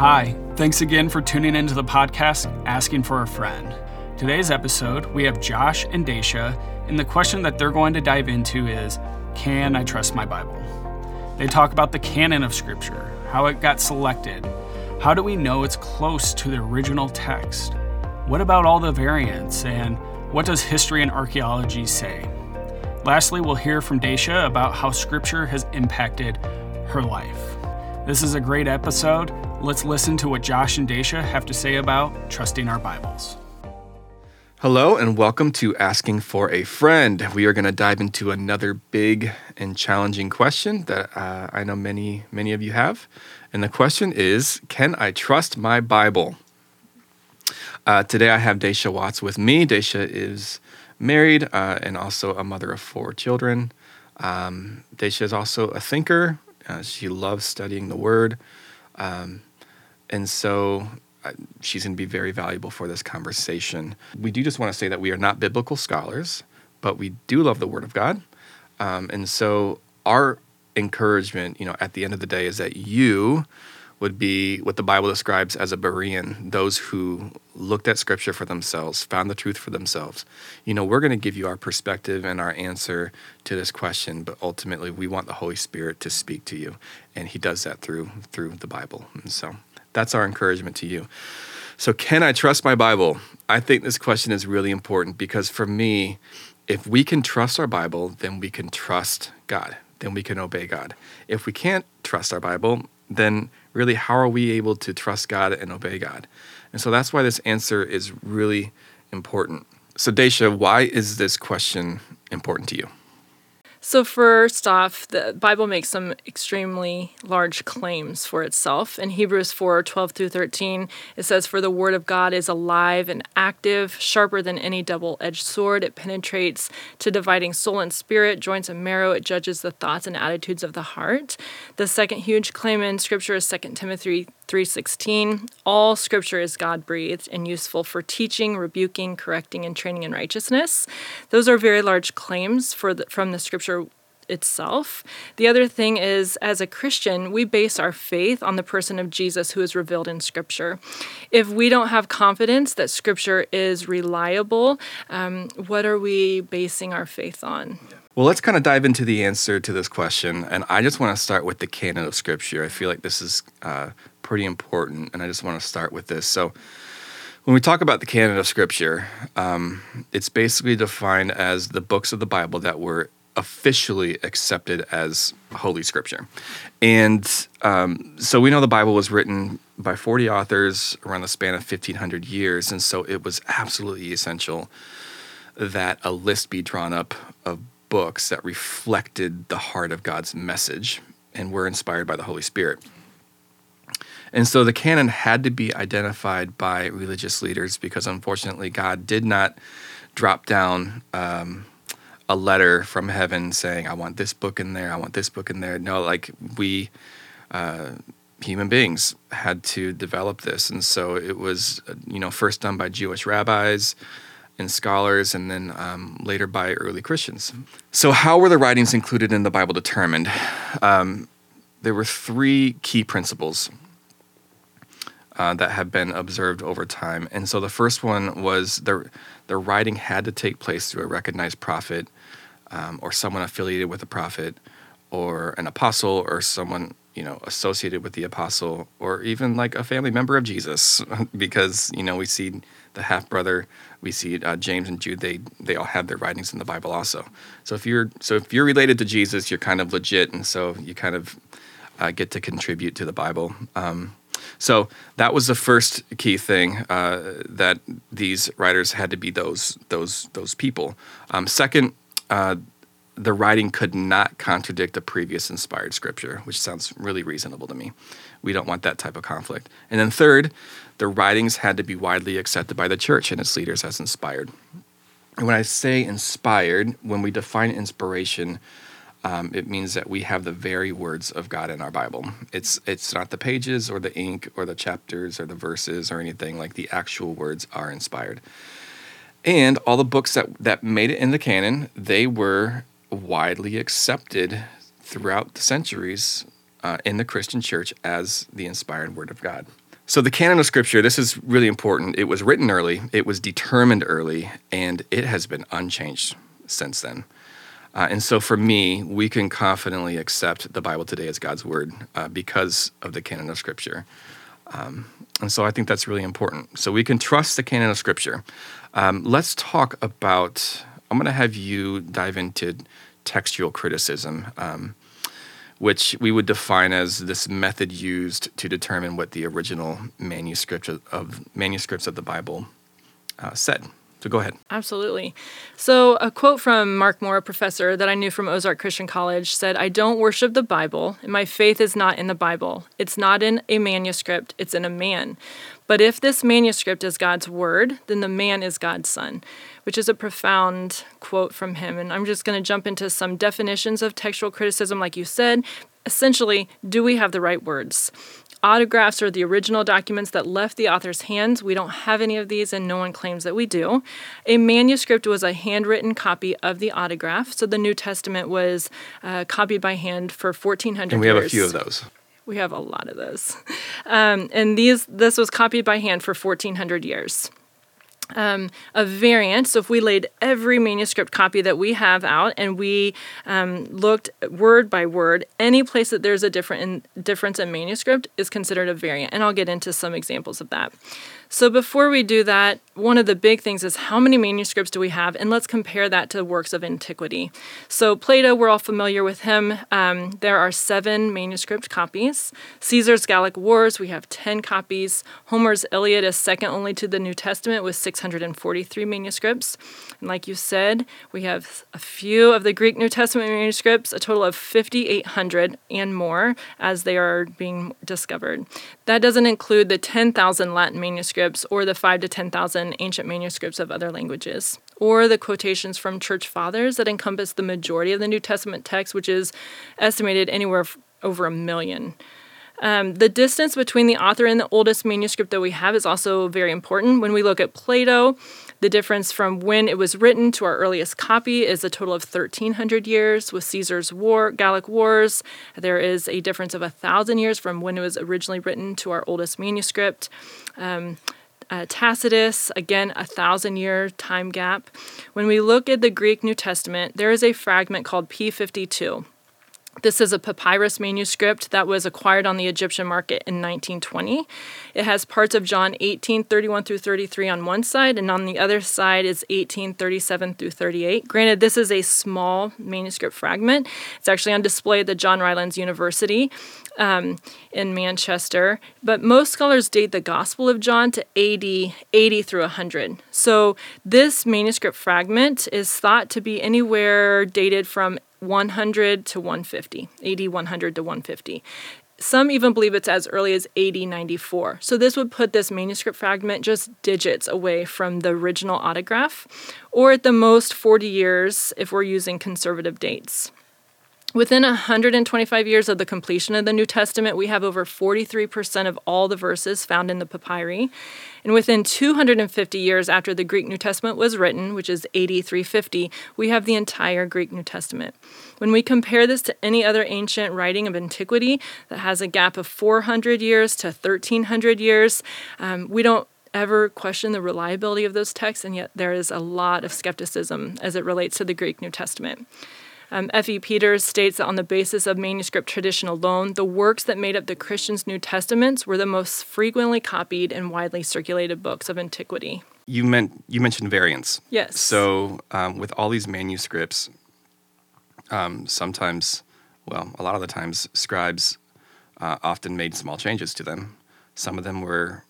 Hi, thanks again for tuning into the podcast Asking for a Friend. Today's episode, we have Josh and Dacia, and the question that they're going to dive into is Can I trust my Bible? They talk about the canon of Scripture, how it got selected, how do we know it's close to the original text? What about all the variants, and what does history and archaeology say? Lastly, we'll hear from Dacia about how Scripture has impacted her life. This is a great episode. Let's listen to what Josh and Dacia have to say about trusting our Bibles. Hello, and welcome to Asking for a Friend. We are going to dive into another big and challenging question that uh, I know many, many of you have. And the question is Can I trust my Bible? Uh, today I have Dacia Watts with me. Dacia is married uh, and also a mother of four children. Um, is also a thinker. Uh, she loves studying the Word. Um, and so uh, she's going to be very valuable for this conversation. We do just want to say that we are not biblical scholars, but we do love the Word of God. Um, and so our encouragement, you know, at the end of the day is that you would be what the Bible describes as a Berean, those who looked at scripture for themselves, found the truth for themselves. You know, we're going to give you our perspective and our answer to this question, but ultimately we want the Holy Spirit to speak to you, and he does that through through the Bible. And so that's our encouragement to you. So can I trust my Bible? I think this question is really important because for me, if we can trust our Bible, then we can trust God. Then we can obey God. If we can't trust our Bible, then really how are we able to trust God and obey God? And so that's why this answer is really important. So, Dacia, why is this question important to you? So, first off, the Bible makes some extremely large claims for itself. In Hebrews 4 12 through 13, it says, For the word of God is alive and active, sharper than any double edged sword. It penetrates to dividing soul and spirit, joints and marrow. It judges the thoughts and attitudes of the heart. The second huge claim in Scripture is 2 Timothy 3:16 all scripture is god-breathed and useful for teaching rebuking correcting and training in righteousness those are very large claims for the, from the scripture itself. The other thing is, as a Christian, we base our faith on the person of Jesus who is revealed in Scripture. If we don't have confidence that Scripture is reliable, um, what are we basing our faith on? Well, let's kind of dive into the answer to this question. And I just want to start with the canon of Scripture. I feel like this is uh, pretty important, and I just want to start with this. So, when we talk about the canon of Scripture, um, it's basically defined as the books of the Bible that were officially accepted as Holy Scripture. And um, so we know the Bible was written by 40 authors around the span of 1,500 years. And so it was absolutely essential that a list be drawn up of books that reflected the heart of God's message and were inspired by the Holy Spirit. And so the canon had to be identified by religious leaders because unfortunately God did not drop down um, a letter from heaven saying, I want this book in there, I want this book in there. No, like we, uh, human beings, had to develop this. And so it was, you know, first done by Jewish rabbis and scholars, and then um, later by early Christians. So, how were the writings included in the Bible determined? Um, there were three key principles uh, that have been observed over time. And so the first one was the, the writing had to take place through a recognized prophet um, or someone affiliated with a prophet or an apostle or someone you know associated with the apostle or even like a family member of jesus. Because you know we see the half brother we see uh, james and jude they they all have their writings in the bible also. So if you're so if you're related to jesus you're kind of legit and so you kind of uh, get to contribute to the bible. Um, so that was the first key thing uh, that these writers had to be those those those people. Um, second, uh, the writing could not contradict a previous inspired scripture, which sounds really reasonable to me. We don't want that type of conflict. And then third, the writings had to be widely accepted by the church and its leaders as inspired. And when I say inspired, when we define inspiration, um, it means that we have the very words of God in our Bible. It's it's not the pages or the ink or the chapters or the verses or anything like the actual words are inspired. And all the books that that made it in the canon, they were widely accepted throughout the centuries uh, in the Christian church as the inspired word of God. So, the canon of scripture, this is really important. It was written early, it was determined early, and it has been unchanged since then. Uh, and so, for me, we can confidently accept the Bible today as God's word uh, because of the canon of scripture. Um, and so, I think that's really important. So, we can trust the canon of scripture. Um, let's talk about, I'm going to have you dive into textual criticism. Um, which we would define as this method used to determine what the original manuscript of, manuscripts of the Bible uh, said. So go ahead. Absolutely. So, a quote from Mark Moore, a professor that I knew from Ozark Christian College, said, I don't worship the Bible, and my faith is not in the Bible. It's not in a manuscript, it's in a man. But if this manuscript is God's word, then the man is God's son, which is a profound quote from him. And I'm just going to jump into some definitions of textual criticism, like you said. Essentially, do we have the right words? Autographs are the original documents that left the author's hands. We don't have any of these, and no one claims that we do. A manuscript was a handwritten copy of the autograph. So the New Testament was uh, copied by hand for 1400 And we have years. a few of those. We have a lot of those. Um, and these this was copied by hand for 1400 years um, a variant. So if we laid every manuscript copy that we have out and we um, looked word by word, any place that there's a different in, difference in manuscript is considered a variant. And I'll get into some examples of that. So before we do that, one of the big things is how many manuscripts do we have, and let's compare that to works of antiquity. So Plato, we're all familiar with him. Um, there are seven manuscript copies. Caesar's Gallic Wars, we have ten copies. Homer's Iliad is second only to the New Testament with 643 manuscripts. And like you said, we have a few of the Greek New Testament manuscripts, a total of 5,800 and more as they are being discovered. That doesn't include the 10,000 Latin manuscripts or the 5 to 10,000 ancient manuscripts of other languages, or the quotations from church fathers that encompass the majority of the New Testament text, which is estimated anywhere over a million. Um, the distance between the author and the oldest manuscript that we have is also very important. When we look at Plato, the difference from when it was written to our earliest copy is a total of 1,300 years. With Caesar's War, Gallic Wars, there is a difference of 1,000 years from when it was originally written to our oldest manuscript. Um, uh, Tacitus, again, a thousand year time gap. When we look at the Greek New Testament, there is a fragment called P52. This is a papyrus manuscript that was acquired on the Egyptian market in 1920. It has parts of John 18, 31 through 33 on one side, and on the other side is 18, 37 through 38. Granted, this is a small manuscript fragment. It's actually on display at the John Rylands University um, in Manchester, but most scholars date the Gospel of John to AD 80 through 100. So this manuscript fragment is thought to be anywhere dated from 100 to 150, AD 100 to 150. Some even believe it's as early as AD 94. So this would put this manuscript fragment just digits away from the original autograph, or at the most 40 years if we're using conservative dates. Within 125 years of the completion of the New Testament, we have over 43% of all the verses found in the papyri. And within 250 years after the Greek New Testament was written, which is 8350, we have the entire Greek New Testament. When we compare this to any other ancient writing of antiquity that has a gap of 400 years to 1300 years, um, we don't ever question the reliability of those texts, and yet there is a lot of skepticism as it relates to the Greek New Testament. Um, F.E. Peters states that on the basis of manuscript tradition alone, the works that made up the Christians' New Testaments were the most frequently copied and widely circulated books of antiquity. You meant you mentioned variants. Yes. So um, with all these manuscripts, um, sometimes, well, a lot of the times, scribes uh, often made small changes to them. Some of them were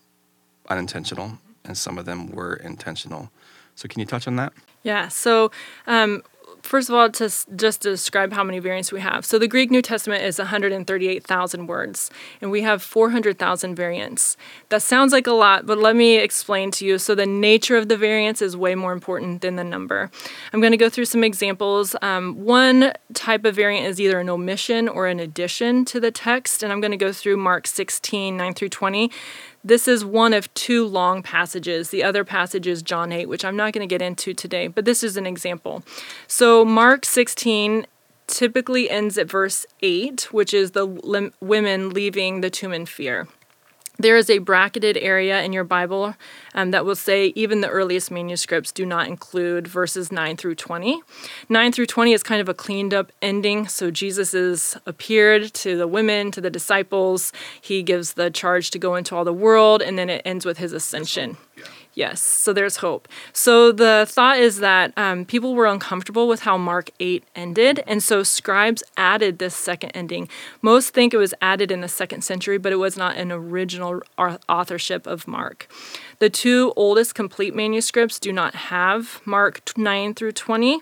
unintentional, and some of them were intentional. So can you touch on that? Yeah. So um, first of all, to just to describe how many variants we have. So the Greek New Testament is 138,000 words, and we have 400,000 variants. That sounds like a lot, but let me explain to you. So the nature of the variants is way more important than the number. I'm going to go through some examples. Um, one type of variant is either an omission or an addition to the text, and I'm going to go through Mark 16, 9 through 20. This is one of two long passages. The other passage is John 8, which I'm not going to get into today, but this is an example. So, Mark 16 typically ends at verse 8, which is the women leaving the tomb in fear. There is a bracketed area in your Bible um, that will say even the earliest manuscripts do not include verses 9 through 20. 9 through 20 is kind of a cleaned up ending. So Jesus is appeared to the women, to the disciples. He gives the charge to go into all the world, and then it ends with his ascension. Yeah. Yes, so there's hope. So the thought is that um, people were uncomfortable with how Mark 8 ended, and so scribes added this second ending. Most think it was added in the second century, but it was not an original authorship of Mark. The two oldest complete manuscripts do not have Mark 9 through 20.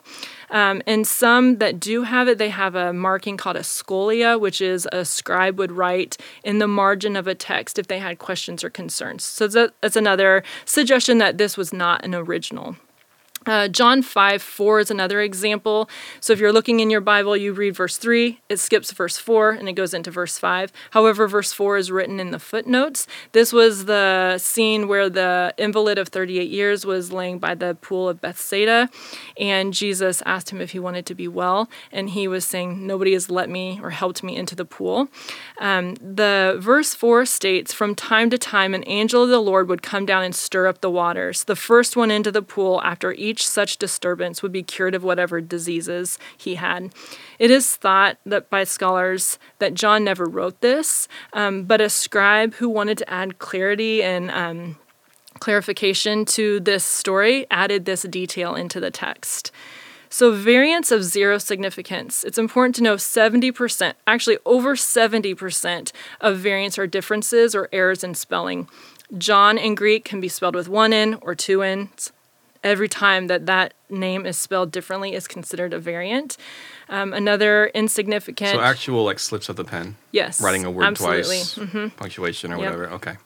Um, and some that do have it, they have a marking called a scholia, which is a scribe would write in the margin of a text if they had questions or concerns. So that's another suggestion that this was not an original. Uh, John 5 4 is another example. So if you're looking in your Bible, you read verse 3, it skips verse 4 and it goes into verse 5. However, verse 4 is written in the footnotes. This was the scene where the invalid of 38 years was laying by the pool of Bethsaida, and Jesus asked him if he wanted to be well, and he was saying, Nobody has let me or helped me into the pool. Um, the verse 4 states, From time to time, an angel of the Lord would come down and stir up the waters. The first one into the pool after each each such disturbance would be cured of whatever diseases he had. It is thought that by scholars that John never wrote this, um, but a scribe who wanted to add clarity and um, clarification to this story added this detail into the text. So, variants of zero significance. It's important to know 70%, actually over 70% of variants are differences or errors in spelling. John in Greek can be spelled with one N or two N's every time that that name is spelled differently is considered a variant. Um, another insignificant. So actual like slips of the pen. Yes. Writing a word absolutely. twice. Mm-hmm. Punctuation or yep. whatever. Okay.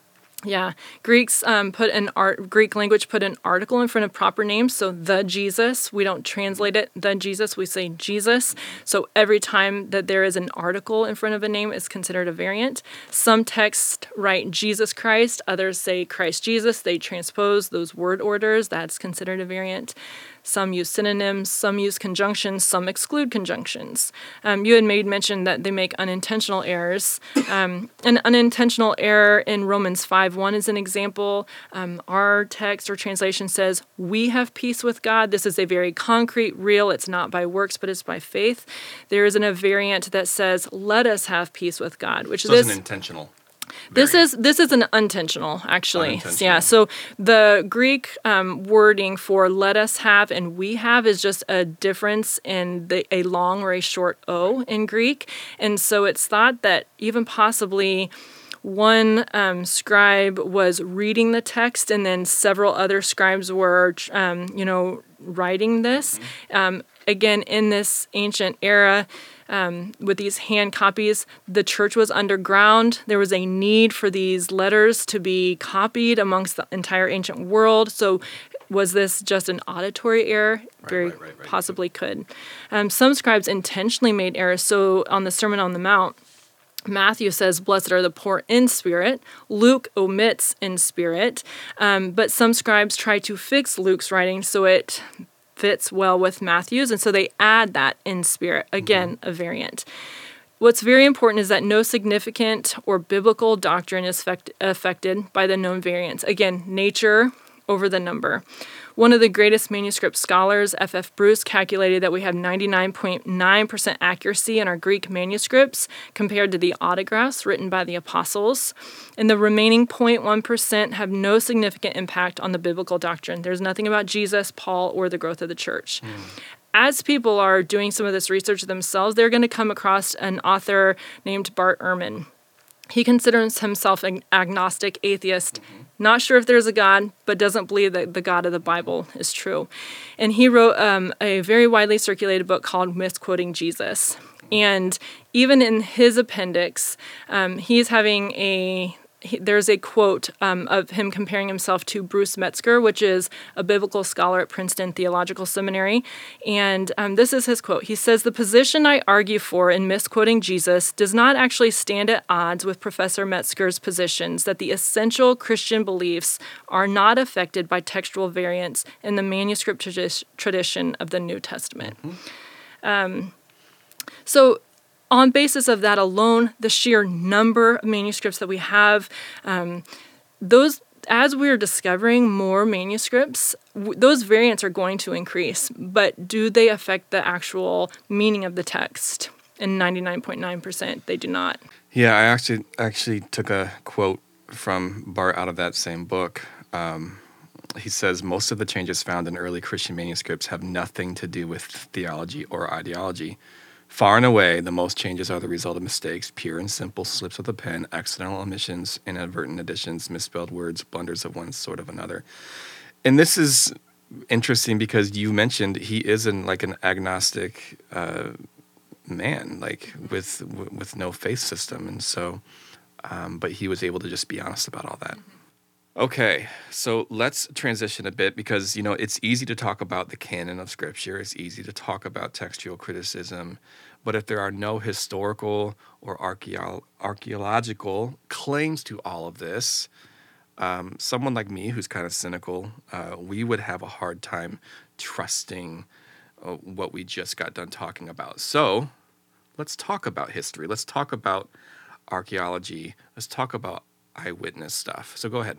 Yeah, Greeks um, put an art. Greek language put an article in front of proper names. So the Jesus, we don't translate it the Jesus. We say Jesus. So every time that there is an article in front of a name, is considered a variant. Some texts write Jesus Christ. Others say Christ Jesus. They transpose those word orders. That's considered a variant. Some use synonyms, some use conjunctions, some exclude conjunctions. Um, you had made mention that they make unintentional errors. Um, an unintentional error in Romans 5 1 is an example. Um, our text or translation says, We have peace with God. This is a very concrete, real, it's not by works, but it's by faith. There is an, a variant that says, Let us have peace with God, which so is intentional. This is this is an unintentional, actually. Unintentional. Yeah. So the Greek um, wording for "let us have" and "we have" is just a difference in the a long or a short o in Greek, and so it's thought that even possibly one um, scribe was reading the text, and then several other scribes were, um, you know, writing this. Mm-hmm. Um, again, in this ancient era, um, with these hand copies. The church was underground. There was a need for these letters to be copied amongst the entire ancient world. So, was this just an auditory error? Right, Very right, right, possibly could. Um, some scribes intentionally made errors. So, on the Sermon on the Mount, Matthew says, Blessed are the poor in spirit. Luke omits in spirit. Um, but some scribes try to fix Luke's writing so it fits well with Matthew's, and so they add that in spirit. Again, mm-hmm. a variant. What's very important is that no significant or biblical doctrine is affected by the known variants. Again, nature over the number. One of the greatest manuscript scholars, F. F. Bruce, calculated that we have 99.9% accuracy in our Greek manuscripts compared to the autographs written by the apostles. And the remaining 0.1% have no significant impact on the biblical doctrine. There's nothing about Jesus, Paul, or the growth of the church. Mm as people are doing some of this research themselves, they're going to come across an author named Bart Ehrman. He considers himself an agnostic atheist, mm-hmm. Not sure if there's a God, but doesn't believe that the God of the Bible is true. And he wrote um, a very widely circulated book called Misquoting Jesus. And even in his appendix, um, he's having a he, there's a quote um, of him comparing himself to Bruce Metzger, which is a biblical scholar at Princeton Theological Seminary. And um, this is his quote. He says, The position I argue for in misquoting Jesus does not actually stand at odds with Professor Metzger's positions that the essential Christian beliefs are not affected by textual variants in the manuscript tradi- tradition of the New Testament. Mm-hmm. Um, so on basis of that alone, the sheer number of manuscripts that we have, um, those as we're discovering more manuscripts, w- those variants are going to increase. But do they affect the actual meaning of the text? And 99.9% they do not. Yeah, I actually actually took a quote from Bart out of that same book. Um, he says most of the changes found in early Christian manuscripts have nothing to do with theology or ideology. Far and away, the most changes are the result of mistakes, pure and simple slips of the pen, accidental omissions, inadvertent additions, misspelled words, blunders of one sort of another. And this is interesting because you mentioned he is an like an agnostic uh, man, like with with no faith system, and so, um, but he was able to just be honest about all that. Okay, so let's transition a bit because you know it's easy to talk about the canon of scripture. It's easy to talk about textual criticism, but if there are no historical or archeo- archaeological claims to all of this, um, someone like me who's kind of cynical, uh, we would have a hard time trusting uh, what we just got done talking about. So let's talk about history. Let's talk about archaeology. Let's talk about eyewitness stuff. So go ahead.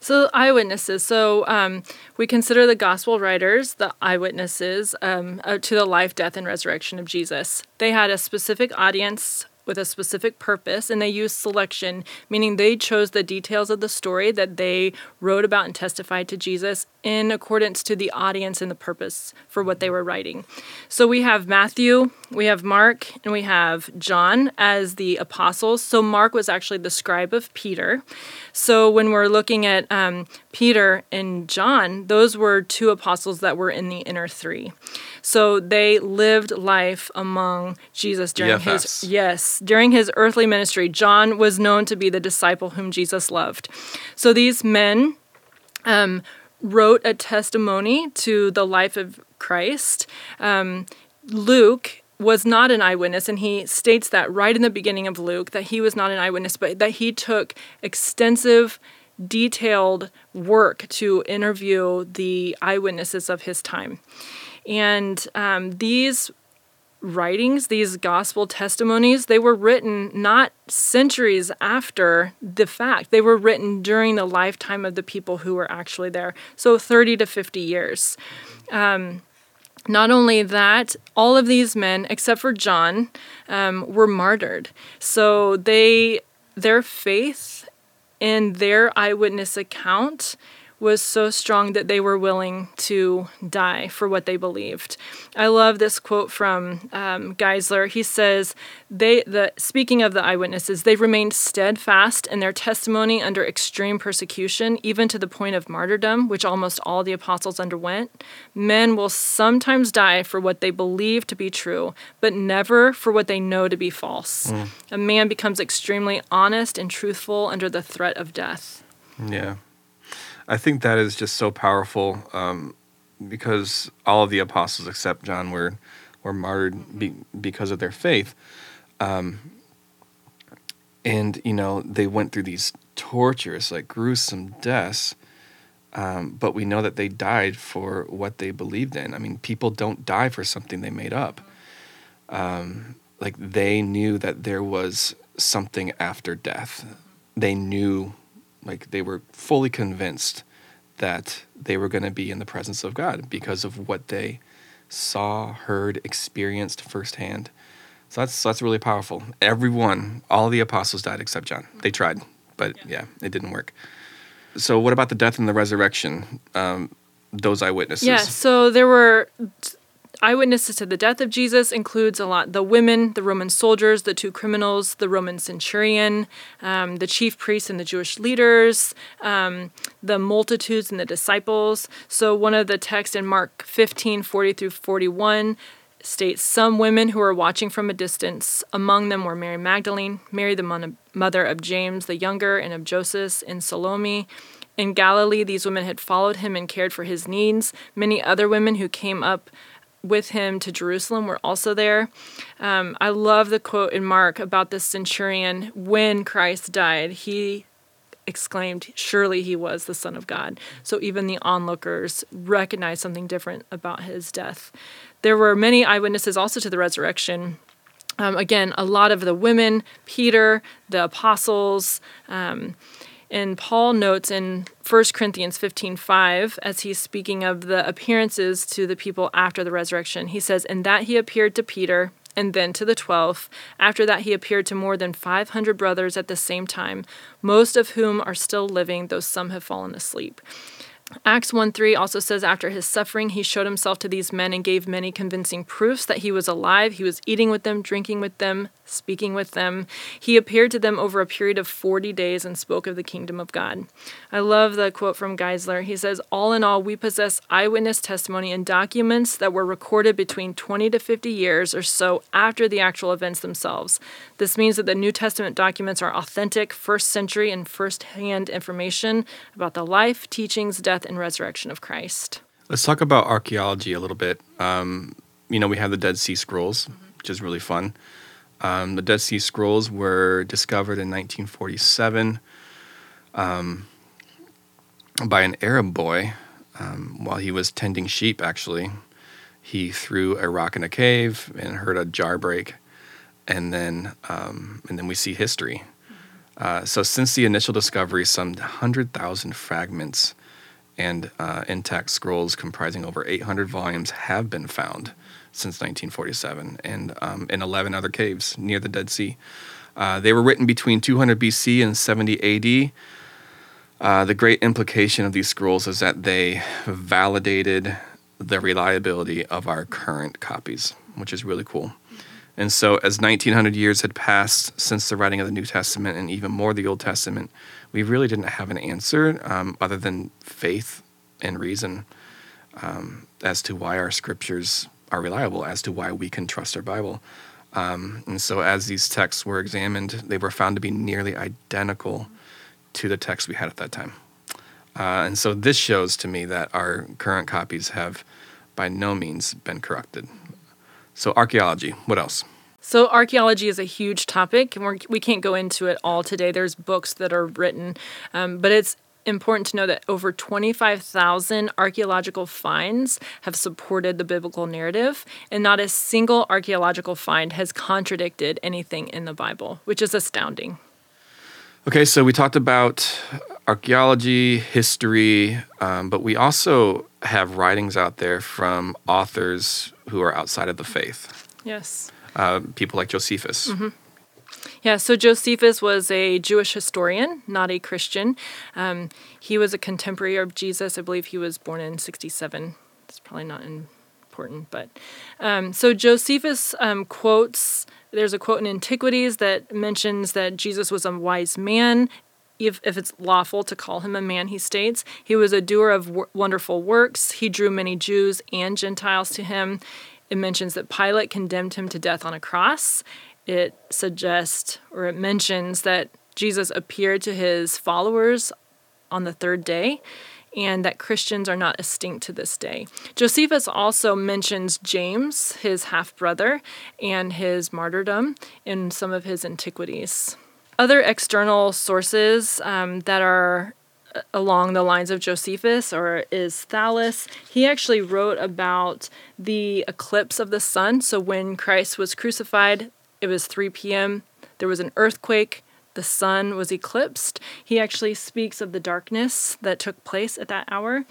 So, eyewitnesses. So, um, we consider the gospel writers the eyewitnesses um, uh, to the life, death, and resurrection of Jesus. They had a specific audience with a specific purpose and they used selection, meaning they chose the details of the story that they wrote about and testified to Jesus in accordance to the audience and the purpose for what they were writing. So we have Matthew, we have Mark, and we have John as the apostles. So Mark was actually the scribe of Peter. So when we're looking at um, Peter and John, those were two apostles that were in the inner three. So they lived life among Jesus during DFS. his yes, during his earthly ministry. John was known to be the disciple whom Jesus loved. So these men um, wrote a testimony to the life of Christ. Um, Luke was not an eyewitness, and he states that right in the beginning of Luke that he was not an eyewitness, but that he took extensive, detailed work to interview the eyewitnesses of his time. And um, these writings, these gospel testimonies, they were written not centuries after the fact. They were written during the lifetime of the people who were actually there. So 30 to 50 years. Um, not only that, all of these men, except for John, um, were martyred. So they, their faith and their eyewitness account was so strong that they were willing to die for what they believed. I love this quote from um, Geisler. He says, "They, the speaking of the eyewitnesses, they remained steadfast in their testimony under extreme persecution, even to the point of martyrdom, which almost all the apostles underwent. Men will sometimes die for what they believe to be true, but never for what they know to be false. A man becomes extremely honest and truthful under the threat of death." Yeah. I think that is just so powerful um, because all of the apostles except John were were martyred be, because of their faith. Um, and you know they went through these torturous, like gruesome deaths. Um, but we know that they died for what they believed in. I mean, people don't die for something they made up. Um, like they knew that there was something after death. They knew like they were fully convinced that they were going to be in the presence of God because of what they saw, heard, experienced firsthand. So that's that's really powerful. Everyone, all the apostles died except John. They tried, but yeah, it didn't work. So what about the death and the resurrection? Um, those eyewitnesses. Yeah, so there were eyewitnesses to the death of Jesus includes a lot the women, the Roman soldiers, the two criminals, the Roman centurion, um, the chief priests and the Jewish leaders, um, the multitudes and the disciples. So one of the texts in Mark 15, 40 through 41 states some women who were watching from a distance. Among them were Mary Magdalene, Mary the mother of James the younger and of Joseph, and Salome. In Galilee, these women had followed him and cared for his needs. Many other women who came up with him to Jerusalem were also there. Um, I love the quote in Mark about the centurion when Christ died. He exclaimed, Surely he was the Son of God. So even the onlookers recognized something different about his death. There were many eyewitnesses also to the resurrection. Um, again, a lot of the women, Peter, the apostles, um, and Paul notes in 1 Corinthians 15:5 as he's speaking of the appearances to the people after the resurrection. He says, "And that he appeared to Peter and then to the 12. After that he appeared to more than 500 brothers at the same time, most of whom are still living, though some have fallen asleep." Acts 1 3 also says, After his suffering, he showed himself to these men and gave many convincing proofs that he was alive. He was eating with them, drinking with them, speaking with them. He appeared to them over a period of 40 days and spoke of the kingdom of God. I love the quote from Geisler. He says, All in all, we possess eyewitness testimony and documents that were recorded between 20 to 50 years or so after the actual events themselves. This means that the New Testament documents are authentic, first century, and first hand information about the life, teachings, death, and resurrection of Christ. Let's talk about archaeology a little bit. Um, you know, we have the Dead Sea Scrolls, which is really fun. Um, the Dead Sea Scrolls were discovered in 1947 um, by an Arab boy um, while he was tending sheep, actually. He threw a rock in a cave and heard a jar break, and then, um, and then we see history. Uh, so, since the initial discovery, some 100,000 fragments and uh, intact scrolls comprising over 800 volumes have been found since 1947 and um, in 11 other caves near the Dead Sea. Uh, they were written between 200 BC and 70 AD. Uh, the great implication of these scrolls is that they validated the reliability of our current copies, which is really cool. And so, as 1900 years had passed since the writing of the New Testament and even more the Old Testament, we really didn't have an answer um, other than faith and reason um, as to why our scriptures are reliable, as to why we can trust our Bible. Um, and so, as these texts were examined, they were found to be nearly identical to the text we had at that time. Uh, and so, this shows to me that our current copies have by no means been corrupted. So, archaeology, what else? So, archaeology is a huge topic, and we're, we can not go into it all today. There's books that are written, um, but it's important to know that over 25,000 archaeological finds have supported the biblical narrative, and not a single archaeological find has contradicted anything in the Bible, which is astounding. Okay, so we talked about archaeology, history, um, but we also have writings out there from authors who are outside of the faith. Yes. Uh, people like Josephus. Mm-hmm. Yeah, so Josephus was a Jewish historian, not a Christian. Um, he was a contemporary of Jesus. I believe he was born in 67. It's probably not important, but. Um, so Josephus um, quotes, there's a quote in Antiquities that mentions that Jesus was a wise man. If, if it's lawful to call him a man, he states. He was a doer of w- wonderful works. He drew many Jews and Gentiles to him. It mentions that Pilate condemned him to death on a cross it suggests or it mentions that Jesus appeared to his followers on the third day and that Christians are not extinct to this day. Josephus also mentions James, his half brother, and his martyrdom in some of his antiquities. Other external sources um, that are uh, along the lines of Josephus or is Thallus. He actually wrote about the eclipse of the sun. So when Christ was crucified, it was 3 p.m. There was an earthquake. The sun was eclipsed. He actually speaks of the darkness that took place at that hour.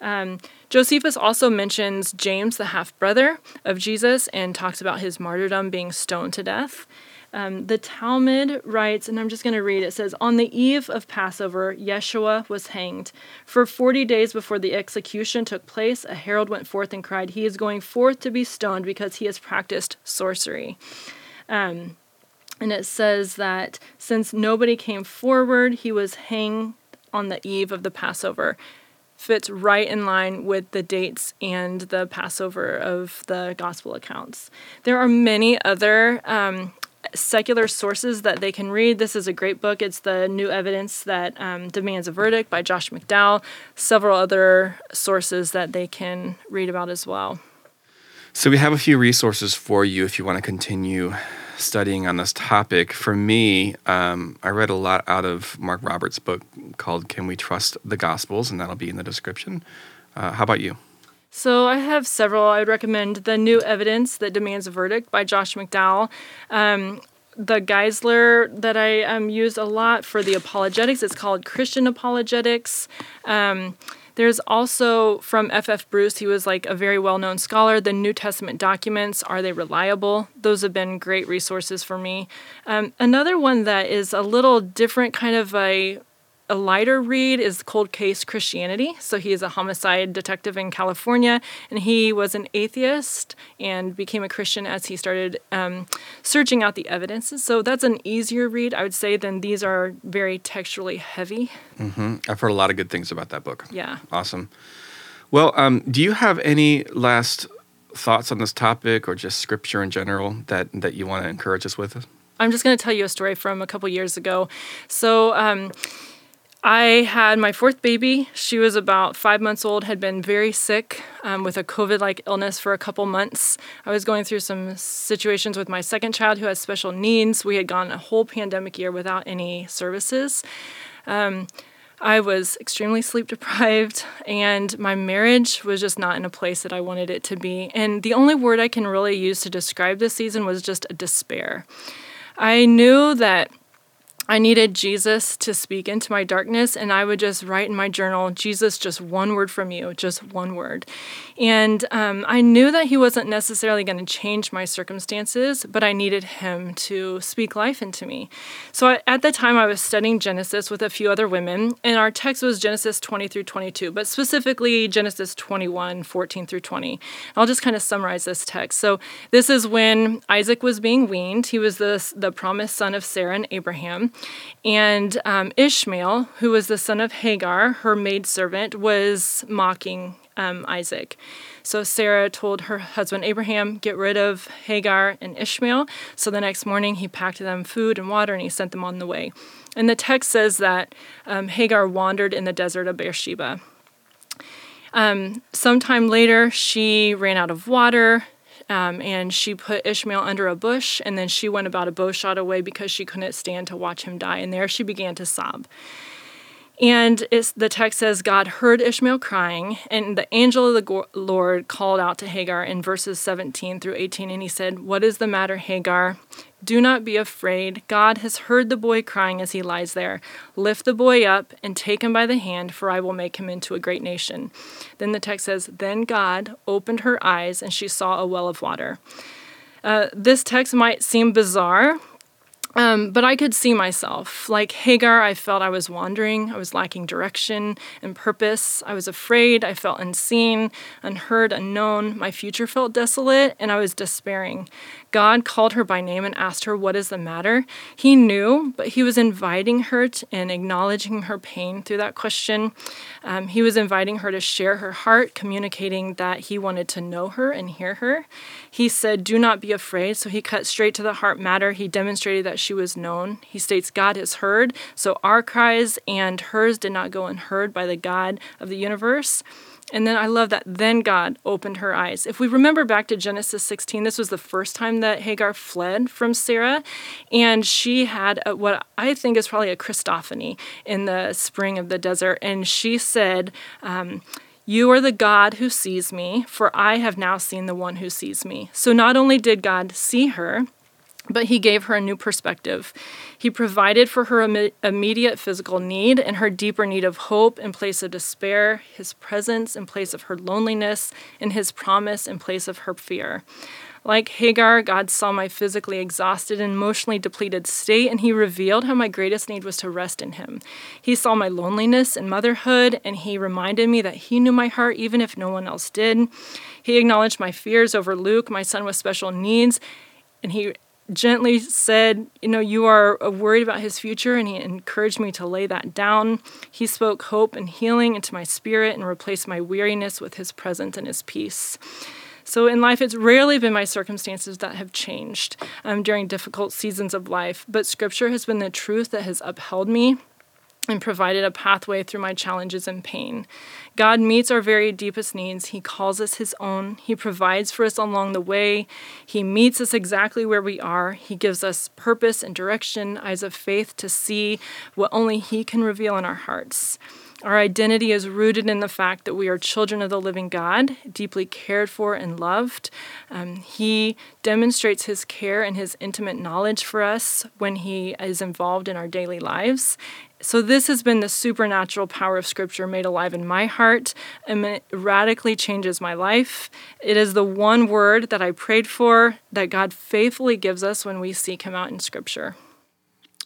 Um, Josephus also mentions James, the half brother of Jesus, and talks about his martyrdom being stoned to death. Um, the Talmud writes, and I'm just going to read it says, On the eve of Passover, Yeshua was hanged. For 40 days before the execution took place, a herald went forth and cried, He is going forth to be stoned because he has practiced sorcery. Um, and it says that since nobody came forward, he was hanged on the eve of the Passover. Fits right in line with the dates and the Passover of the gospel accounts. There are many other um, secular sources that they can read. This is a great book. It's The New Evidence That um, Demands a Verdict by Josh McDowell. Several other sources that they can read about as well. So, we have a few resources for you if you want to continue studying on this topic. For me, um, I read a lot out of Mark Roberts' book called Can We Trust the Gospels? And that'll be in the description. Uh, how about you? So I have several. I would recommend The New Evidence That Demands a Verdict by Josh McDowell. Um, the Geisler that I um, use a lot for the apologetics. It's called Christian Apologetics. Um, there's also from F.F. Bruce, he was like a very well known scholar. The New Testament documents, are they reliable? Those have been great resources for me. Um, another one that is a little different, kind of a a lighter read is Cold Case Christianity. So he is a homicide detective in California, and he was an atheist and became a Christian as he started um, searching out the evidences. So that's an easier read, I would say, than these are very textually heavy. Mm-hmm. I've heard a lot of good things about that book. Yeah. Awesome. Well, um, do you have any last thoughts on this topic or just scripture in general that, that you want to encourage us with? I'm just going to tell you a story from a couple years ago. So, um, I had my fourth baby. She was about five months old, had been very sick um, with a COVID like illness for a couple months. I was going through some situations with my second child who has special needs. We had gone a whole pandemic year without any services. Um, I was extremely sleep deprived, and my marriage was just not in a place that I wanted it to be. And the only word I can really use to describe this season was just despair. I knew that I needed Jesus to speak into my darkness, and I would just write in my journal, Jesus, just one word from you, just one word. And um, I knew that He wasn't necessarily going to change my circumstances, but I needed Him to speak life into me. So I, at the time, I was studying Genesis with a few other women, and our text was Genesis 20 through 22, but specifically Genesis 21, 14 through 20. I'll just kind of summarize this text. So this is when Isaac was being weaned, he was the, the promised son of Sarah and Abraham. And um, Ishmael, who was the son of Hagar, her maidservant, was mocking um, Isaac. So Sarah told her husband Abraham, Get rid of Hagar and Ishmael. So the next morning he packed them food and water and he sent them on the way. And the text says that um, Hagar wandered in the desert of Beersheba. Um, sometime later, she ran out of water. Um, and she put Ishmael under a bush, and then she went about a bow shot away because she couldn't stand to watch him die. And there she began to sob. And the text says, God heard Ishmael crying, and the angel of the Lord called out to Hagar in verses 17 through 18, and he said, What is the matter, Hagar? Do not be afraid. God has heard the boy crying as he lies there. Lift the boy up and take him by the hand, for I will make him into a great nation. Then the text says, Then God opened her eyes, and she saw a well of water. Uh, this text might seem bizarre, um, but I could see myself. Like Hagar, I felt I was wandering. I was lacking direction and purpose. I was afraid. I felt unseen, unheard, unknown. My future felt desolate, and I was despairing. God called her by name and asked her, What is the matter? He knew, but he was inviting her to, and acknowledging her pain through that question. Um, he was inviting her to share her heart, communicating that he wanted to know her and hear her. He said, Do not be afraid. So he cut straight to the heart matter. He demonstrated that she was known. He states, God has heard. So our cries and hers did not go unheard by the God of the universe. And then I love that then God opened her eyes. If we remember back to Genesis 16, this was the first time that Hagar fled from Sarah, and she had a, what I think is probably a Christophany in the spring of the desert. And she said, um, you are the God who sees me, for I have now seen the one who sees me. So not only did God see her, but he gave her a new perspective. He provided for her Im- immediate physical need and her deeper need of hope in place of despair, his presence in place of her loneliness, and his promise in place of her fear. Like Hagar, God saw my physically exhausted and emotionally depleted state, and He revealed how my greatest need was to rest in Him. He saw my loneliness and motherhood, and He reminded me that He knew my heart even if no one else did. He acknowledged my fears over Luke, my son with special needs, and He gently said, You know, you are worried about his future, and he encouraged me to lay that down. He spoke hope and healing into my spirit and replaced my weariness with his presence and his peace. So in life, it's rarely been my circumstances that have changed um, during difficult seasons of life, but scripture has been the truth that has upheld me and provided a pathway through my challenges and pain. God meets our very deepest needs. He calls us His own. He provides for us along the way. He meets us exactly where we are. He gives us purpose and direction, eyes of faith to see what only He can reveal in our hearts. Our identity is rooted in the fact that we are children of the living God, deeply cared for and loved. Um, he demonstrates his care and his intimate knowledge for us when he is involved in our daily lives. So, this has been the supernatural power of Scripture made alive in my heart, and it radically changes my life. It is the one word that I prayed for that God faithfully gives us when we seek Him out in Scripture.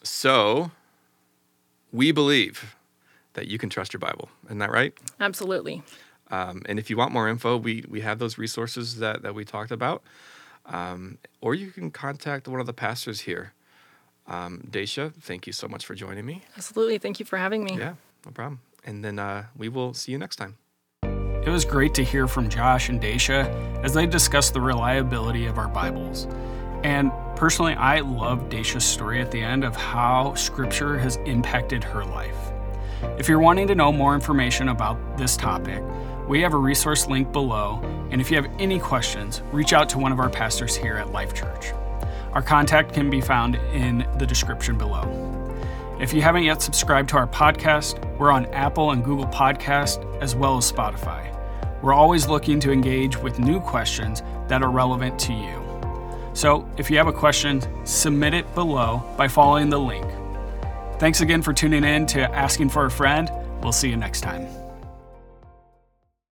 So, we believe that you can trust your Bible. Isn't that right? Absolutely. Um, and if you want more info, we, we have those resources that, that we talked about. Um, or you can contact one of the pastors here. Um, Dacia, thank you so much for joining me. Absolutely. Thank you for having me. Yeah, no problem. And then uh, we will see you next time. It was great to hear from Josh and Dacia as they discussed the reliability of our Bibles. And personally, I love Dacia's story at the end of how Scripture has impacted her life. If you're wanting to know more information about this topic, we have a resource link below. And if you have any questions, reach out to one of our pastors here at Life Church. Our contact can be found in the description below. If you haven't yet subscribed to our podcast, we're on Apple and Google Podcast as well as Spotify. We're always looking to engage with new questions that are relevant to you. So if you have a question, submit it below by following the link. Thanks again for tuning in to Asking for a Friend. We'll see you next time.